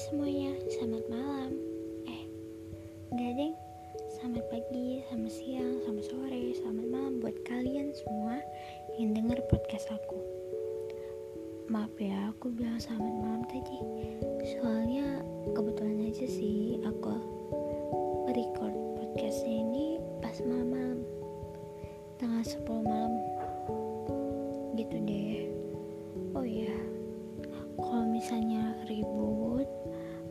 semuanya, selamat malam. Eh, enggak deng. Selamat pagi, selamat siang, selamat sore, selamat malam buat kalian semua yang denger podcast aku. Maaf ya, aku bilang selamat malam tadi. Soalnya kebetulan aja sih aku record podcastnya ini pas malam-malam. Tanggal 10 malam. Gitu deh. Oh iya kalau misalnya ribut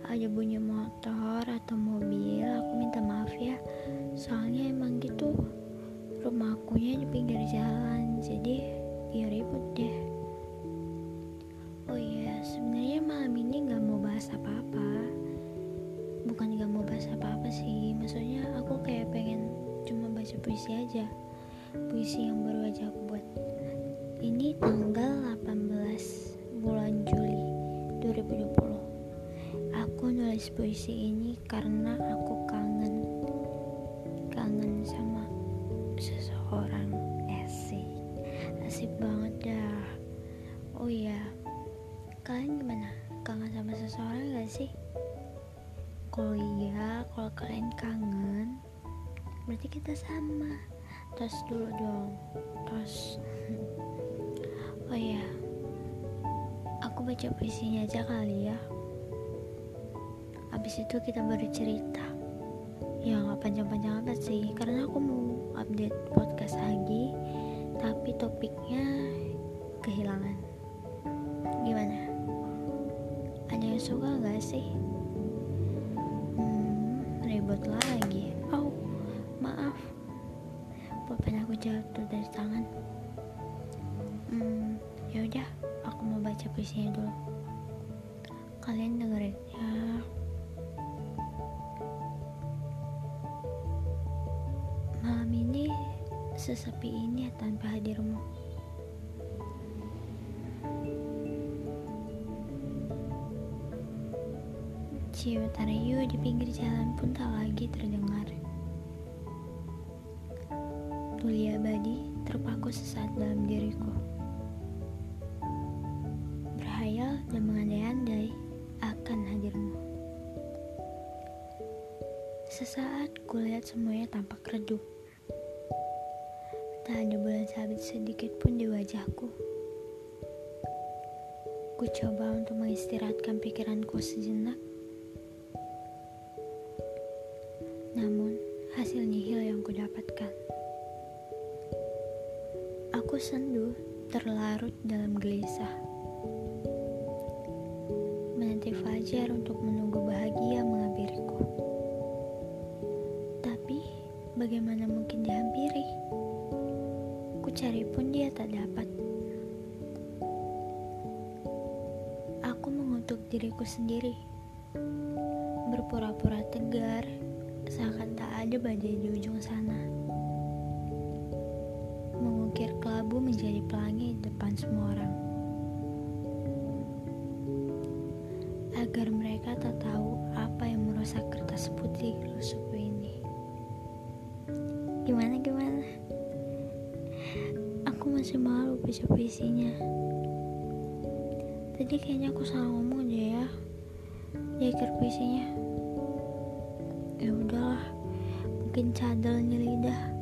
ada bunyi motor atau mobil aku minta maaf ya. Soalnya emang gitu rumah akunya di pinggir jalan jadi ya ribut deh. Oh iya sebenarnya malam ini nggak mau bahas apa-apa. Bukan nggak mau bahas apa-apa sih maksudnya aku kayak pengen cuma baca puisi aja. Puisi yang baru aja aku buat. Ini tanggal 18 bulan Juli 2020 Aku nulis puisi ini karena aku kangen Kangen sama seseorang. Asik. Asik banget dah. Oh iya. Kalian gimana? Kangen sama seseorang gak sih? Kalau iya, kalau kalian kangen Berarti kita sama. Tos dulu dong. Tos. Oh iya. Aku baca puisinya aja kali ya Abis itu kita baru cerita Ya gak panjang-panjang amat sih Karena aku mau update podcast lagi Tapi topiknya kehilangan Gimana? Ada yang suka gak sih? Hmm, ribut lagi Oh, maaf Pulpen aku jatuh dari tangan Hmm, ya udah, aku mau baca puisinya dulu. Kalian dengerin ya. Sesepi ini tanpa hadirmu. Ciut Aryu di pinggir jalan pun tak lagi terdengar. Tuli abadi terpaku sesaat dalam diriku. Berhayal dan mengandai-andai akan hadirmu. Sesaat kulihat semuanya tampak redup. Tak ada bulan sabit sedikit pun di wajahku. Ku coba untuk mengistirahatkan pikiranku sejenak. Namun, hasil nihil yang ku dapatkan. Aku sendu terlarut dalam gelisah. Menanti fajar untuk menunggu bahagia menghampiriku. Tapi, bagaimana mungkin dihampiri? Ku cari pun dia tak dapat. Aku mengutuk diriku sendiri. Berpura-pura tegar, seakan tak ada badai di ujung sana mengukir kelabu menjadi pelangi di depan semua orang. Agar mereka tak tahu apa yang merusak kertas putih lusukku ini. Gimana gimana? Masih malu baca puisinya. Tadi kayaknya aku salah ngomong aja ya. Di akhir puisinya. Ya udahlah, mungkin cadel lidah.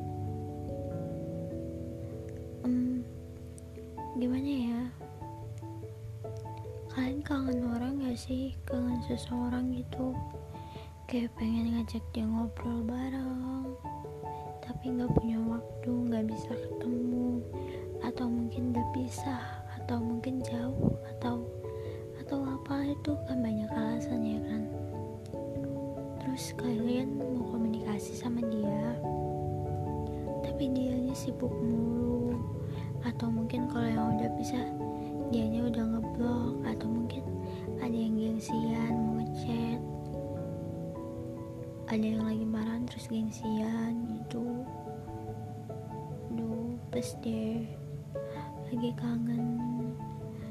Hmm, gimana ya? Kalian kangen orang gak sih? Kangen seseorang gitu? Kayak pengen ngajak dia ngobrol bareng, tapi gak punya waktu, gak bisa ketemu, atau mungkin udah pisah, atau mungkin jauh, atau atau apa itu kan banyak alasan ya kan? Terus kalian mau komunikasi sama dia, tapi dianya sibuk mulu atau mungkin kalau yang udah bisa dianya udah ngeblok atau mungkin ada yang gengsian mau ngechat ada yang lagi marah terus gengsian gitu duh pas deh lagi kangen.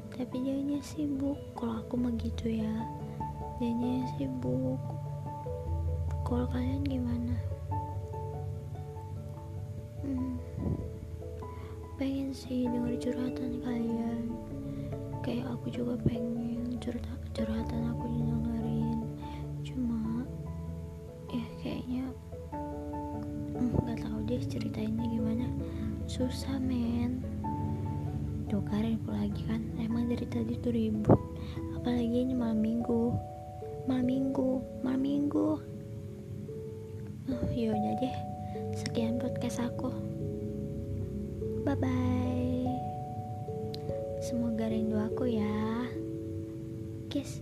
Tapi dianya sibuk. Kalau aku mah gitu ya. Dianya sibuk. Kalau kalian gimana? Hmm. Pengen sih denger curhatan kalian. Kayak aku juga pengen curhat curhatan aku didengerin. Ya kayaknya nggak tahu deh ceritainnya gimana. Susah men tuh Karin lagi kan. Emang dari tadi tuh ribut. Apalagi ini malam minggu. Malam minggu malam minggu. Oh yaudah deh. Sekian podcast aku. Bye bye semoga rindu aku ya. Kiss